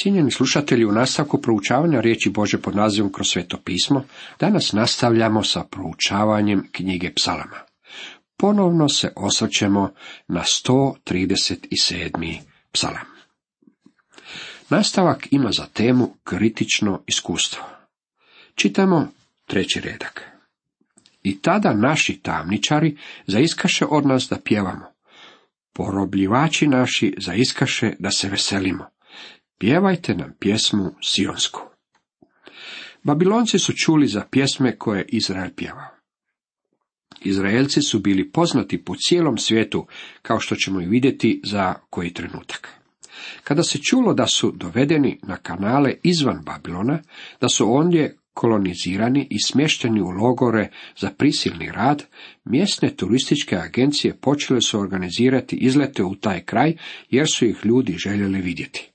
Cijenjeni slušatelji, u nastavku proučavanja riječi Bože pod nazivom kroz sveto pismo, danas nastavljamo sa proučavanjem knjige psalama. Ponovno se osvrćemo na 137. psalam. Nastavak ima za temu kritično iskustvo. Čitamo treći redak. I tada naši tamničari zaiskaše od nas da pjevamo. Porobljivači naši zaiskaše da se veselimo. Pjevajte nam pjesmu Sionsku. Babilonci su čuli za pjesme koje Izrael pjevao. Izraelci su bili poznati po cijelom svijetu, kao što ćemo i vidjeti za koji trenutak. Kada se čulo da su dovedeni na kanale izvan Babilona, da su ondje kolonizirani i smješteni u logore za prisilni rad, mjesne turističke agencije počele su organizirati izlete u taj kraj jer su ih ljudi željeli vidjeti.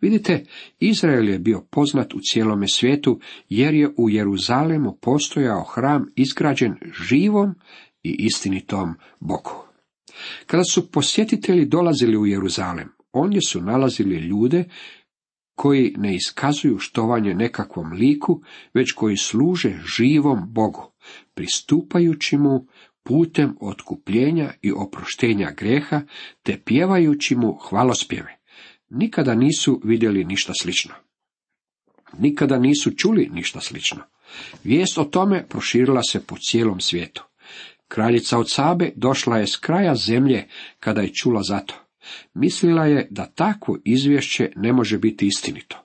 Vidite, Izrael je bio poznat u cijelome svijetu jer je u Jeruzalemu postojao hram izgrađen živom i istinitom Bogu. Kada su posjetitelji dolazili u Jeruzalem, ondje su nalazili ljude koji ne iskazuju štovanje nekakvom liku, već koji služe živom Bogu, pristupajući mu putem otkupljenja i oproštenja greha, te pjevajući mu hvalospjeve. Nikada nisu vidjeli ništa slično. Nikada nisu čuli ništa slično. Vijest o tome proširila se po cijelom svijetu. Kraljica od Sabe došla je s kraja zemlje kada je čula za to. Mislila je da takvo izvješće ne može biti istinito.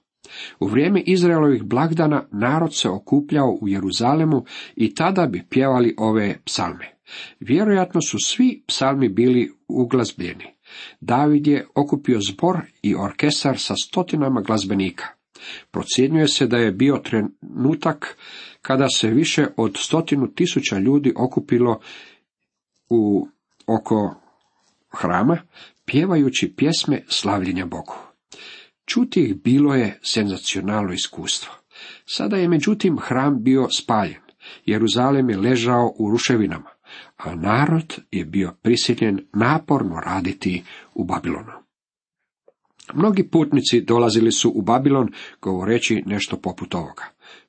U vrijeme Izraelovih blagdana narod se okupljao u Jeruzalemu i tada bi pjevali ove psalme. Vjerojatno su svi psalmi bili uglazbljeni. David je okupio zbor i orkestar sa stotinama glazbenika. Procjenjuje se da je bio trenutak kada se više od stotinu tisuća ljudi okupilo u oko hrama, pjevajući pjesme slavljenja Bogu. Čuti ih bilo je senzacionalno iskustvo. Sada je međutim hram bio spaljen. Jeruzalem je ležao u ruševinama, a narod je bio prisiljen naporno raditi u Babilonu. Mnogi putnici dolazili su u Babilon govoreći nešto poput ovoga.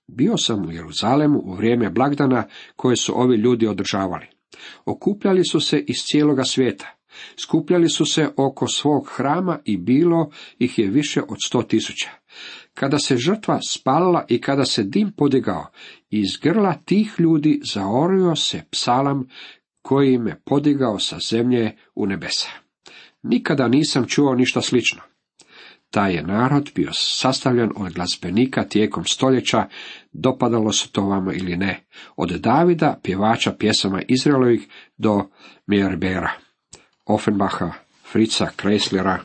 Bio sam u Jeruzalemu u vrijeme blagdana koje su ovi ljudi održavali. Okupljali su se iz cijeloga svijeta. Skupljali su se oko svog hrama i bilo ih je više od sto tisuća. Kada se žrtva spalila i kada se dim podigao, iz grla tih ljudi zaorio se psalam koji im je podigao sa zemlje u nebesa. Nikada nisam čuo ništa slično. Taj je narod bio sastavljen od glazbenika tijekom stoljeća, dopadalo se to vama ili ne, od Davida, pjevača pjesama Izraelovih, do Mjerbera. Offenbacha, Fritza Kreislera,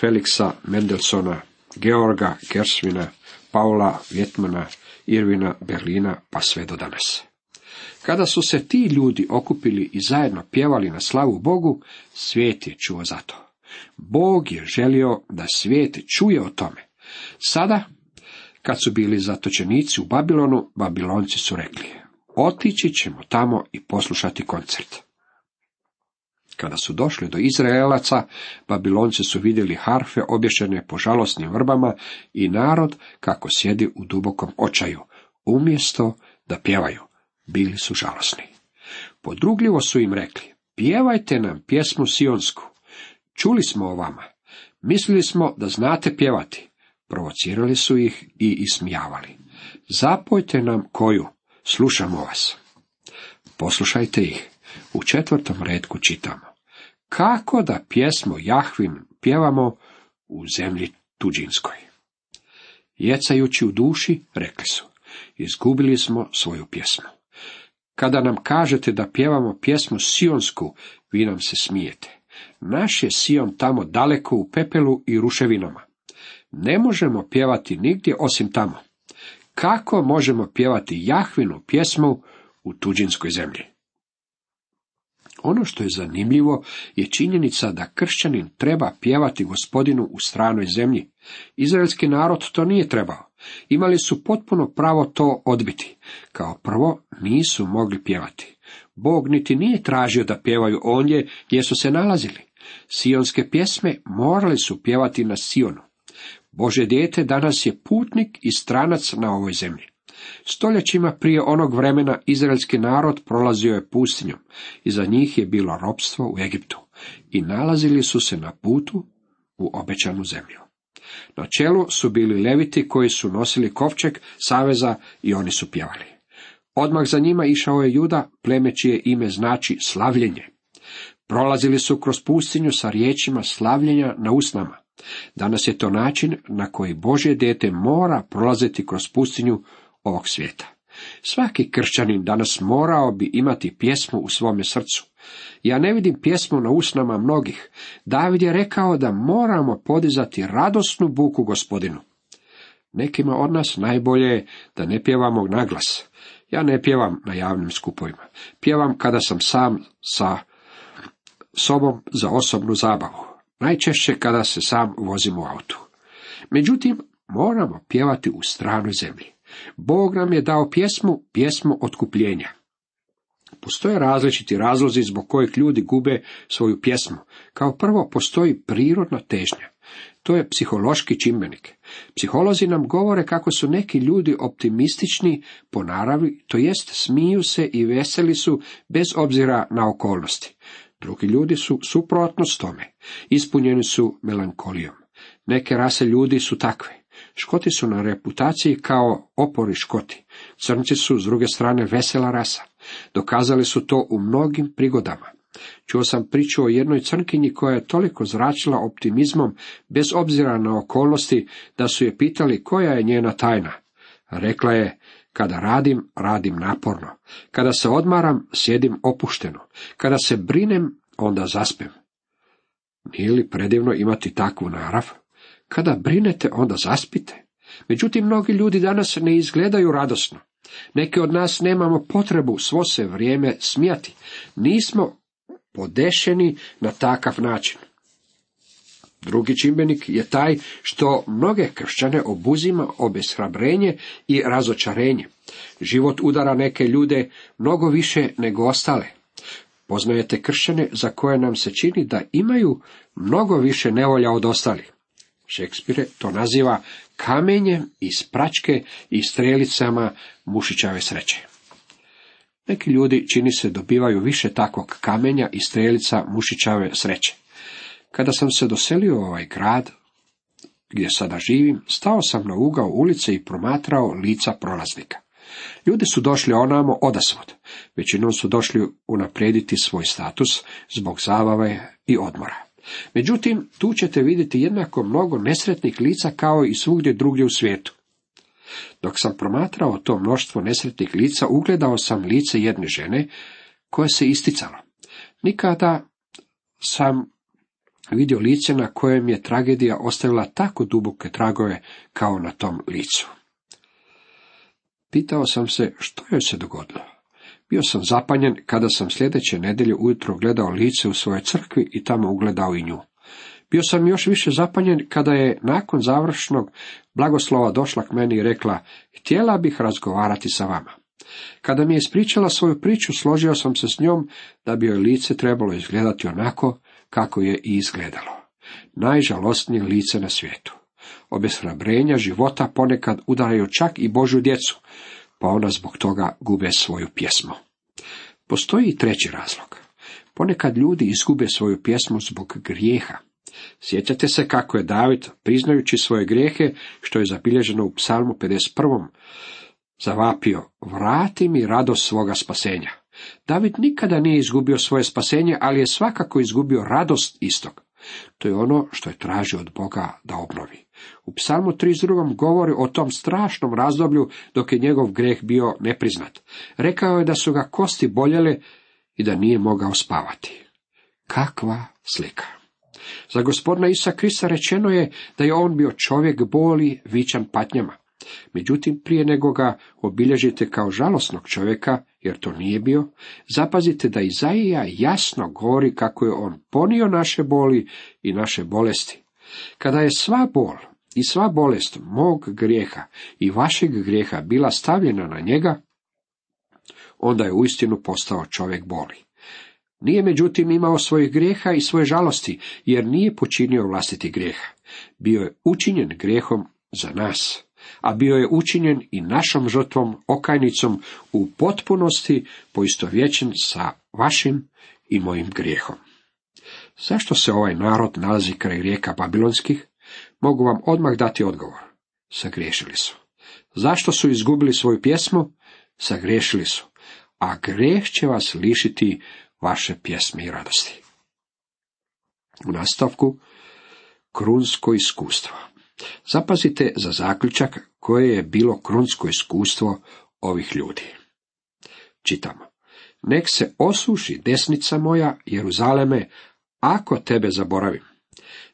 Felixa Mendelsona, Georga Gersvina, Paula Vjetmana, Irvina Berlina, pa sve do danas. Kada su se ti ljudi okupili i zajedno pjevali na slavu Bogu, svijet je čuo za to. Bog je želio da svijet čuje o tome. Sada, kad su bili zatočenici u Babilonu, Babilonci su rekli, otići ćemo tamo i poslušati koncert. Kada su došli do Izraelaca, Babilonci su vidjeli harfe obješene po žalosnim vrbama i narod kako sjedi u dubokom očaju, umjesto da pjevaju. Bili su žalosni. Podrugljivo su im rekli, pjevajte nam pjesmu Sionsku. Čuli smo o vama. Mislili smo da znate pjevati. Provocirali su ih i ismijavali. Zapojte nam koju, slušamo vas. Poslušajte ih. U četvrtom redku čitamo. Kako da pjesmo Jahvin pjevamo u zemlji tuđinskoj? Jecajući u duši, rekli su, izgubili smo svoju pjesmu. Kada nam kažete da pjevamo pjesmu Sionsku, vi nam se smijete. Naš je Sion tamo daleko u pepelu i ruševinama. Ne možemo pjevati nigdje osim tamo. Kako možemo pjevati Jahvinu pjesmu u tuđinskoj zemlji? Ono što je zanimljivo je činjenica da kršćanin treba pjevati gospodinu u stranoj zemlji. Izraelski narod to nije trebao. Imali su potpuno pravo to odbiti. Kao prvo, nisu mogli pjevati. Bog niti nije tražio da pjevaju ondje gdje su se nalazili. Sionske pjesme morali su pjevati na Sionu. Bože dijete danas je putnik i stranac na ovoj zemlji. Stoljećima prije onog vremena izraelski narod prolazio je pustinjom i za njih je bilo ropstvo u Egiptu i nalazili su se na putu u obećanu zemlju. Na čelu su bili leviti koji su nosili kovčeg saveza i oni su pjevali. Odmah za njima išao je Juda, pleme čije ime znači slavljenje. Prolazili su kroz pustinju sa riječima slavljenja na usnama. Danas je to način na koji Božje dijete mora prolaziti kroz pustinju ovog svijeta. Svaki kršćanin danas morao bi imati pjesmu u svome srcu. Ja ne vidim pjesmu na usnama mnogih. David je rekao da moramo podizati radosnu buku gospodinu. Nekima od nas najbolje je da ne pjevamo naglas. Ja ne pjevam na javnim skupovima. Pjevam kada sam sam sa sobom za osobnu zabavu. Najčešće kada se sam vozim u autu. Međutim, moramo pjevati u stranoj zemlji. Bog nam je dao pjesmu, pjesmu otkupljenja. Postoje različiti razlozi zbog kojih ljudi gube svoju pjesmu. Kao prvo postoji prirodna težnja. To je psihološki čimbenik. Psiholozi nam govore kako su neki ljudi optimistični po naravi, to jest smiju se i veseli su bez obzira na okolnosti. Drugi ljudi su suprotno s tome. Ispunjeni su melankolijom. Neke rase ljudi su takve. Škoti su na reputaciji kao opori škoti. Crnci su, s druge strane, vesela rasa. Dokazali su to u mnogim prigodama. Čuo sam priču o jednoj crnkinji koja je toliko zračila optimizmom, bez obzira na okolnosti, da su je pitali koja je njena tajna. Rekla je, kada radim, radim naporno. Kada se odmaram, sjedim opušteno. Kada se brinem, onda zaspem. Nije li predivno imati takvu narav? Kada brinete, onda zaspite. Međutim, mnogi ljudi danas ne izgledaju radosno. Neki od nas nemamo potrebu svo se vrijeme smijati. Nismo podešeni na takav način. Drugi čimbenik je taj što mnoge kršćane obuzima obeshrabrenje i razočarenje. Život udara neke ljude mnogo više nego ostale. Poznajete kršćane za koje nam se čini da imaju mnogo više nevolja od ostalih. Šekspire to naziva kamenjem iz pračke i strelicama mušićave sreće. Neki ljudi čini se dobivaju više takvog kamenja i strelica mušićave sreće. Kada sam se doselio u ovaj grad, gdje sada živim, stao sam na ugao ulice i promatrao lica prolaznika. Ljudi su došli onamo odasvod. Većinom su došli unaprijediti svoj status zbog zabave i odmora. Međutim, tu ćete vidjeti jednako mnogo nesretnih lica kao i svugdje drugdje u svijetu. Dok sam promatrao to mnoštvo nesretnih lica, ugledao sam lice jedne žene koje se isticalo. Nikada sam vidio lice na kojem je tragedija ostavila tako duboke tragove kao na tom licu. Pitao sam se što joj se dogodilo. Bio sam zapanjen kada sam sljedeće nedjelje ujutro gledao lice u svojoj crkvi i tamo ugledao i nju. Bio sam još više zapanjen kada je nakon završnog blagoslova došla k meni i rekla, htjela bih razgovarati sa vama. Kada mi je ispričala svoju priču, složio sam se s njom da bi joj lice trebalo izgledati onako kako je i izgledalo. Najžalostnije lice na svijetu. Obeshrabrenja života ponekad udaraju čak i Božju djecu, pa ona zbog toga gube svoju pjesmu. Postoji i treći razlog. Ponekad ljudi izgube svoju pjesmu zbog grijeha. Sjećate se kako je David, priznajući svoje grijehe, što je zabilježeno u psalmu 51. zavapio, vrati mi radost svoga spasenja. David nikada nije izgubio svoje spasenje, ali je svakako izgubio radost istog. To je ono što je tražio od Boga da obnovi. U psalmu 32. govori o tom strašnom razdoblju dok je njegov greh bio nepriznat. Rekao je da su ga kosti boljele i da nije mogao spavati. Kakva slika! Za gospodina Isa Krista rečeno je da je on bio čovjek boli, vičan patnjama. Međutim, prije nego ga obilježite kao žalosnog čovjeka, jer to nije bio, zapazite da Izaija jasno govori kako je on ponio naše boli i naše bolesti. Kada je sva bol i sva bolest mog grijeha i vašeg grijeha bila stavljena na njega, onda je uistinu postao čovjek boli. Nije međutim imao svojih grijeha i svoje žalosti, jer nije počinio vlastiti grijeh. Bio je učinjen grijehom za nas, a bio je učinjen i našom žrtvom, okajnicom, u potpunosti poistovjećen sa vašim i mojim grijehom. Zašto se ovaj narod nalazi kraj rijeka Babilonskih? Mogu vam odmah dati odgovor. Sagriješili su. Zašto su izgubili svoju pjesmu? Sagriješili su. A grijeh će vas lišiti vaše pjesme i radosti. U nastavku, krunsko iskustvo. Zapazite za zaključak koje je bilo krunsko iskustvo ovih ljudi. Čitamo. Nek se osuši desnica moja, Jeruzaleme, ako tebe zaboravim.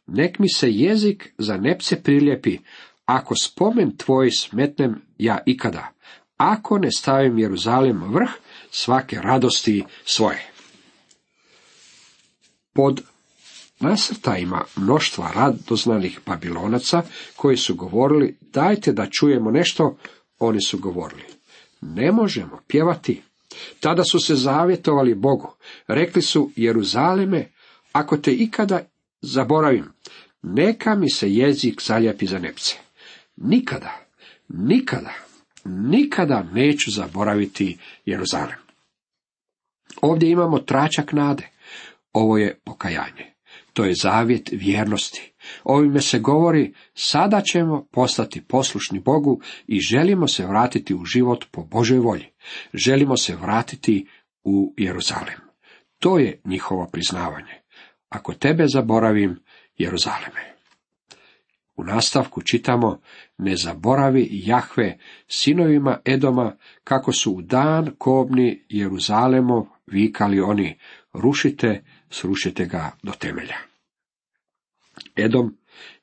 Nek mi se jezik za nepce priljepi, ako spomen tvoj smetnem ja ikada, ako ne stavim Jeruzalem vrh svake radosti svoje. Pod nasrtajima mnoštva radoznanih babilonaca koji su govorili dajte da čujemo nešto, oni su govorili ne možemo pjevati. Tada su se zavjetovali Bogu, rekli su Jeruzaleme, ako te ikada zaboravim, neka mi se jezik zaljepi za nepce. Nikada, nikada, nikada neću zaboraviti Jeruzalem. Ovdje imamo tračak nade. Ovo je pokajanje. To je zavjet vjernosti. Ovime se govori, sada ćemo postati poslušni Bogu i želimo se vratiti u život po Božoj volji. Želimo se vratiti u Jeruzalem. To je njihovo priznavanje. Ako tebe zaboravim, Jeruzaleme. U nastavku čitamo, ne zaboravi Jahve sinovima Edoma, kako su u dan kobni Jeruzalemov vikali oni, rušite, srušite ga do temelja. Edom,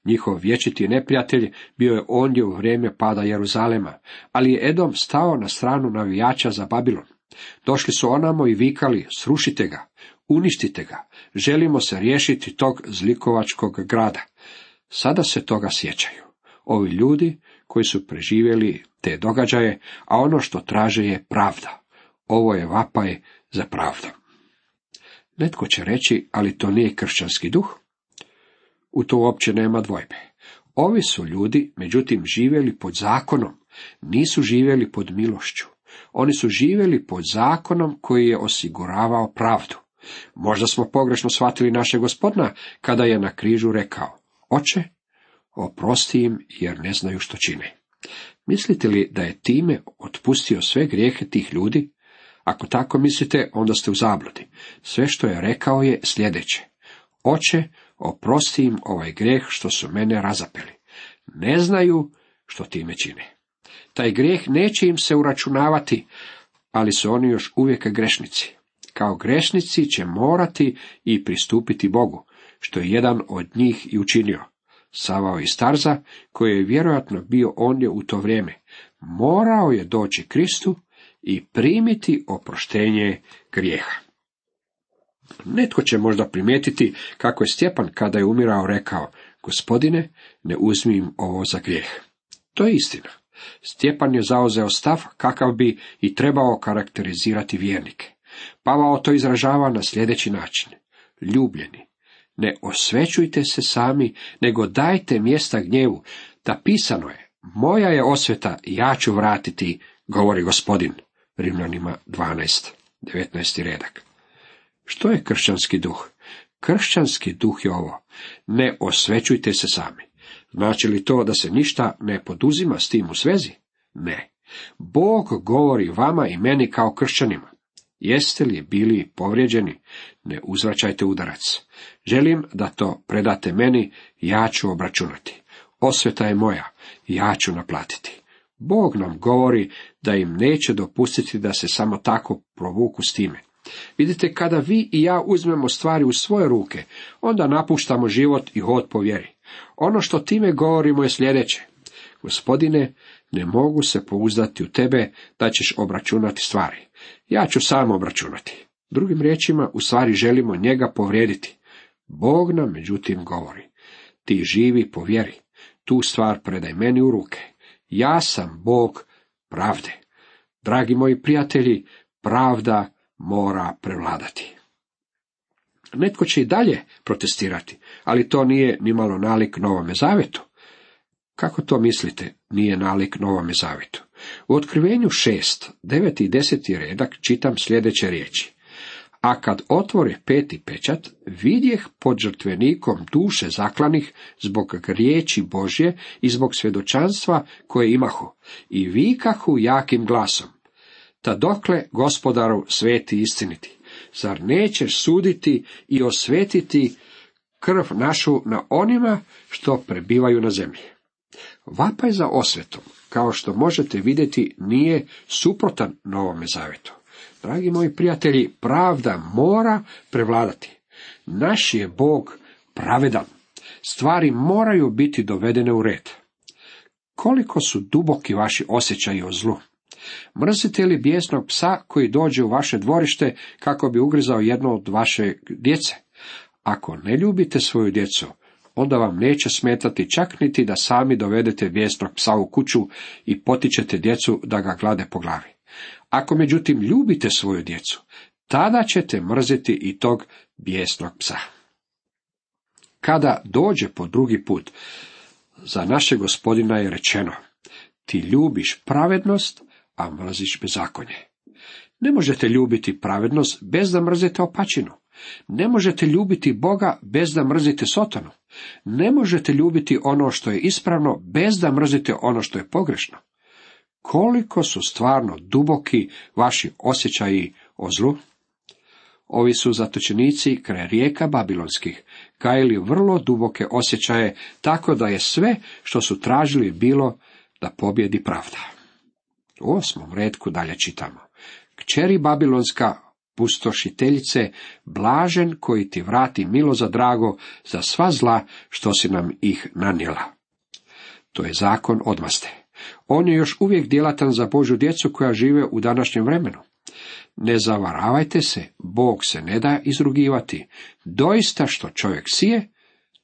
njihov vječiti neprijatelj, bio je ondje u vrijeme pada Jeruzalema, ali je Edom stao na stranu navijača za Babilon. Došli su onamo i vikali, srušite ga, uništite ga, želimo se riješiti tog zlikovačkog grada. Sada se toga sjećaju. Ovi ljudi koji su preživjeli te događaje, a ono što traže je pravda. Ovo je vapaj za pravdu. Netko će reći, ali to nije kršćanski duh. U to uopće nema dvojbe. Ovi su ljudi, međutim, živjeli pod zakonom, nisu živjeli pod milošću. Oni su živjeli pod zakonom koji je osiguravao pravdu. Možda smo pogrešno shvatili naše gospodina kada je na križu rekao, oče, oprosti im jer ne znaju što čine. Mislite li da je time otpustio sve grijehe tih ljudi? Ako tako mislite, onda ste u zabludi. Sve što je rekao je sljedeće. Oče, oprosti im ovaj grijeh što su mene razapeli. Ne znaju što time čine. Taj grijeh neće im se uračunavati, ali su oni još uvijek grešnici. Kao grešnici će morati i pristupiti Bogu, što je jedan od njih i učinio. Savao iz Starza, koji je vjerojatno bio ondje u to vrijeme, morao je doći Kristu i primiti oproštenje grijeha. Netko će možda primijetiti kako je Stjepan kada je umirao rekao, gospodine, ne uzmi im ovo za grijeh. To je istina. Stjepan je zauzeo stav kakav bi i trebao karakterizirati vjernike. Pavao to izražava na sljedeći način. Ljubljeni, ne osvećujte se sami, nego dajte mjesta gnjevu, da pisano je, moja je osveta, ja ću vratiti, govori gospodin. Rimljanima 12, 19. redak. Što je kršćanski duh? Kršćanski duh je ovo. Ne osvećujte se sami. Znači li to da se ništa ne poduzima s tim u svezi? Ne. Bog govori vama i meni kao kršćanima. Jeste li bili povrijeđeni? Ne uzvraćajte udarac. Želim da to predate meni, ja ću obračunati. Osveta je moja, ja ću naplatiti. Bog nam govori da im neće dopustiti da se samo tako provuku s time. Vidite, kada vi i ja uzmemo stvari u svoje ruke, onda napuštamo život i hod po vjeri. Ono što time govorimo je sljedeće. Gospodine, ne mogu se pouzdati u tebe da ćeš obračunati stvari. Ja ću sam obračunati. Drugim riječima, u stvari želimo njega povrijediti. Bog nam, međutim, govori. Ti živi po vjeri. Tu stvar predaj meni u ruke. Ja sam Bog pravde. Dragi moji prijatelji, pravda mora prevladati. Netko će i dalje protestirati, ali to nije ni malo nalik Novome Zavetu. Kako to mislite, nije nalik Novome Zavetu? U otkrivenju šest, deveti i deseti redak čitam sljedeće riječi. A kad otvore peti pečat, vidjeh pod žrtvenikom duše zaklanih zbog riječi Božje i zbog svjedočanstva koje imahu, i vikahu jakim glasom. Ta dokle, gospodaru, sveti istiniti, zar nećeš suditi i osvetiti krv našu na onima što prebivaju na zemlji? Vapaj za osvetom, kao što možete vidjeti, nije suprotan Novome Zavetu. Dragi moji prijatelji, pravda mora prevladati. Naš je Bog pravedan. Stvari moraju biti dovedene u red. Koliko su duboki vaši osjećaji o zlu? Mrzite li bijesnog psa koji dođe u vaše dvorište kako bi ugrizao jedno od vaše djece? Ako ne ljubite svoju djecu, onda vam neće smetati čak niti da sami dovedete bijesnog psa u kuću i potičete djecu da ga glade po glavi. Ako međutim ljubite svoju djecu, tada ćete mrziti i tog bijesnog psa. Kada dođe po drugi put, za naše gospodina je rečeno, ti ljubiš pravednost, a mrziš bezakonje. Ne možete ljubiti pravednost bez da mrzite opačinu. Ne možete ljubiti Boga bez da mrzite Sotonu. Ne možete ljubiti ono što je ispravno bez da mrzite ono što je pogrešno. Koliko su stvarno duboki vaši osjećaji o zlu? Ovi su zatočenici kraj rijeka babilonskih kajili vrlo duboke osjećaje, tako da je sve što su tražili bilo da pobjedi pravda. U osmom redku dalje čitamo. Kćeri babilonska pustošiteljice, blažen koji ti vrati milo za drago za sva zla što si nam ih nanijela. To je zakon odmaste. On je još uvijek djelatan za Božju djecu koja žive u današnjem vremenu. Ne zavaravajte se, Bog se ne da izrugivati. Doista što čovjek sije,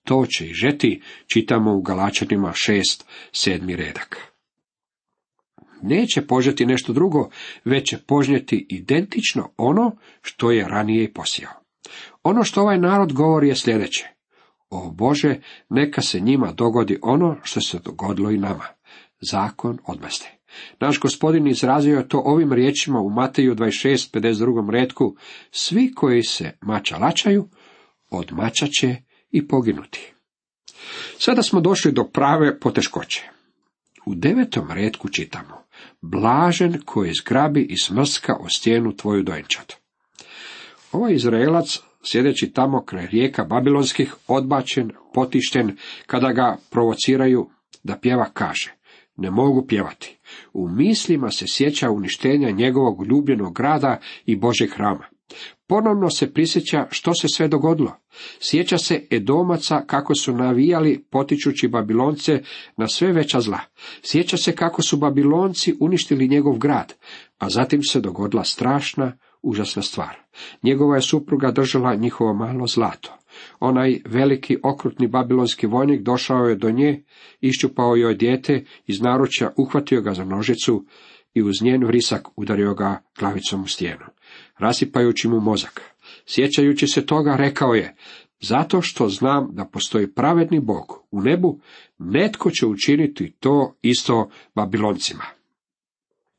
to će i žeti, čitamo u Galačanima šest, sedmi redak neće požeti nešto drugo, već će požnjeti identično ono što je ranije i posijao. Ono što ovaj narod govori je sljedeće. O Bože, neka se njima dogodi ono što se dogodilo i nama. Zakon odmeste. Naš gospodin izrazio je to ovim riječima u Mateju 26.52. redku. Svi koji se mača lačaju, od mača će i poginuti. Sada smo došli do prave poteškoće. U devetom redku čitamo blažen koji zgrabi i smrska o stijenu tvoju dojenčat. Ovaj Izraelac, sjedeći tamo kraj rijeka Babilonskih, odbačen, potišten, kada ga provociraju da pjeva kaže, ne mogu pjevati. U mislima se sjeća uništenja njegovog ljubljenog grada i Božeg hrama. Ponovno se prisjeća što se sve dogodilo. Sjeća se Edomaca kako su navijali potičući Babilonce na sve veća zla. Sjeća se kako su Babilonci uništili njegov grad, a zatim se dogodila strašna, užasna stvar. Njegova je supruga držala njihovo malo zlato. Onaj veliki okrutni babilonski vojnik došao je do nje, iščupao joj dijete, iz naručja uhvatio ga za nožicu i uz njen vrisak udario ga glavicom u stijenu rasipajući mu mozak. Sjećajući se toga, rekao je, zato što znam da postoji pravedni Bog u nebu, netko će učiniti to isto Babiloncima.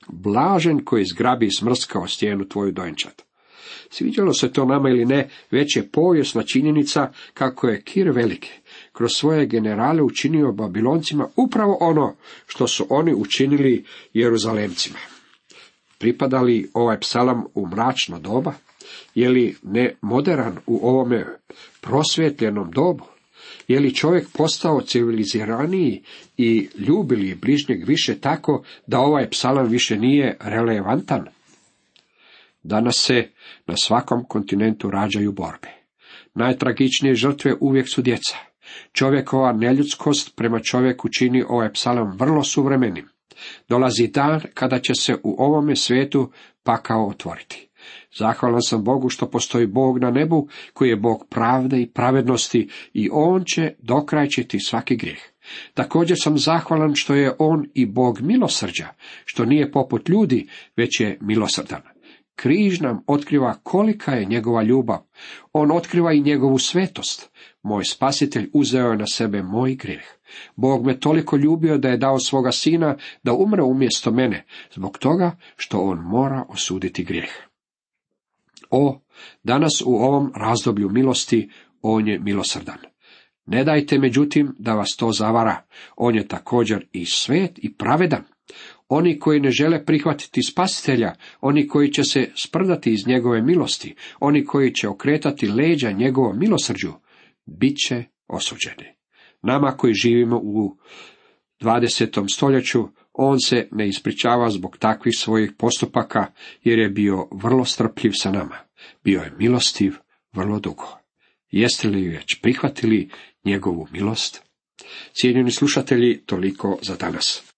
Blažen koji zgrabi smrskao stijenu tvoju dojenčat. Sviđalo se to nama ili ne, već je povijesna činjenica kako je Kir Veliki kroz svoje generale učinio Babiloncima upravo ono što su oni učinili Jeruzalemcima. Pripada li ovaj psalam u mračno doba? Je li ne moderan u ovome prosvjetljenom dobu? Je li čovjek postao civiliziraniji i ljubili bližnjeg više tako da ovaj psalam više nije relevantan? Danas se na svakom kontinentu rađaju borbe. Najtragičnije žrtve uvijek su djeca. Čovjekova neljudskost prema čovjeku čini ovaj psalam vrlo suvremenim. Dolazi dan kada će se u ovome svijetu pakao otvoriti. Zahvalan sam Bogu što postoji Bog na nebu, koji je Bog pravde i pravednosti i On će dokrajčiti svaki grijeh. Također sam zahvalan što je On i Bog milosrđa, što nije poput ljudi, već je milosrdan. Križ nam otkriva kolika je njegova ljubav. On otkriva i njegovu svetost. Moj spasitelj uzeo je na sebe moj grijeh. Bog me toliko ljubio da je dao svoga sina da umre umjesto mene, zbog toga što on mora osuditi grijeh. O, danas u ovom razdoblju milosti on je milosrdan. Ne dajte međutim da vas to zavara. On je također i svet i pravedan. Oni koji ne žele prihvatiti spasitelja, oni koji će se sprdati iz njegove milosti, oni koji će okretati leđa njegovom milosrđu, bit će osuđeni. Nama koji živimo u 20. stoljeću, on se ne ispričava zbog takvih svojih postupaka, jer je bio vrlo strpljiv sa nama. Bio je milostiv vrlo dugo. Jeste li već prihvatili njegovu milost? Cijenjeni slušatelji, toliko za danas.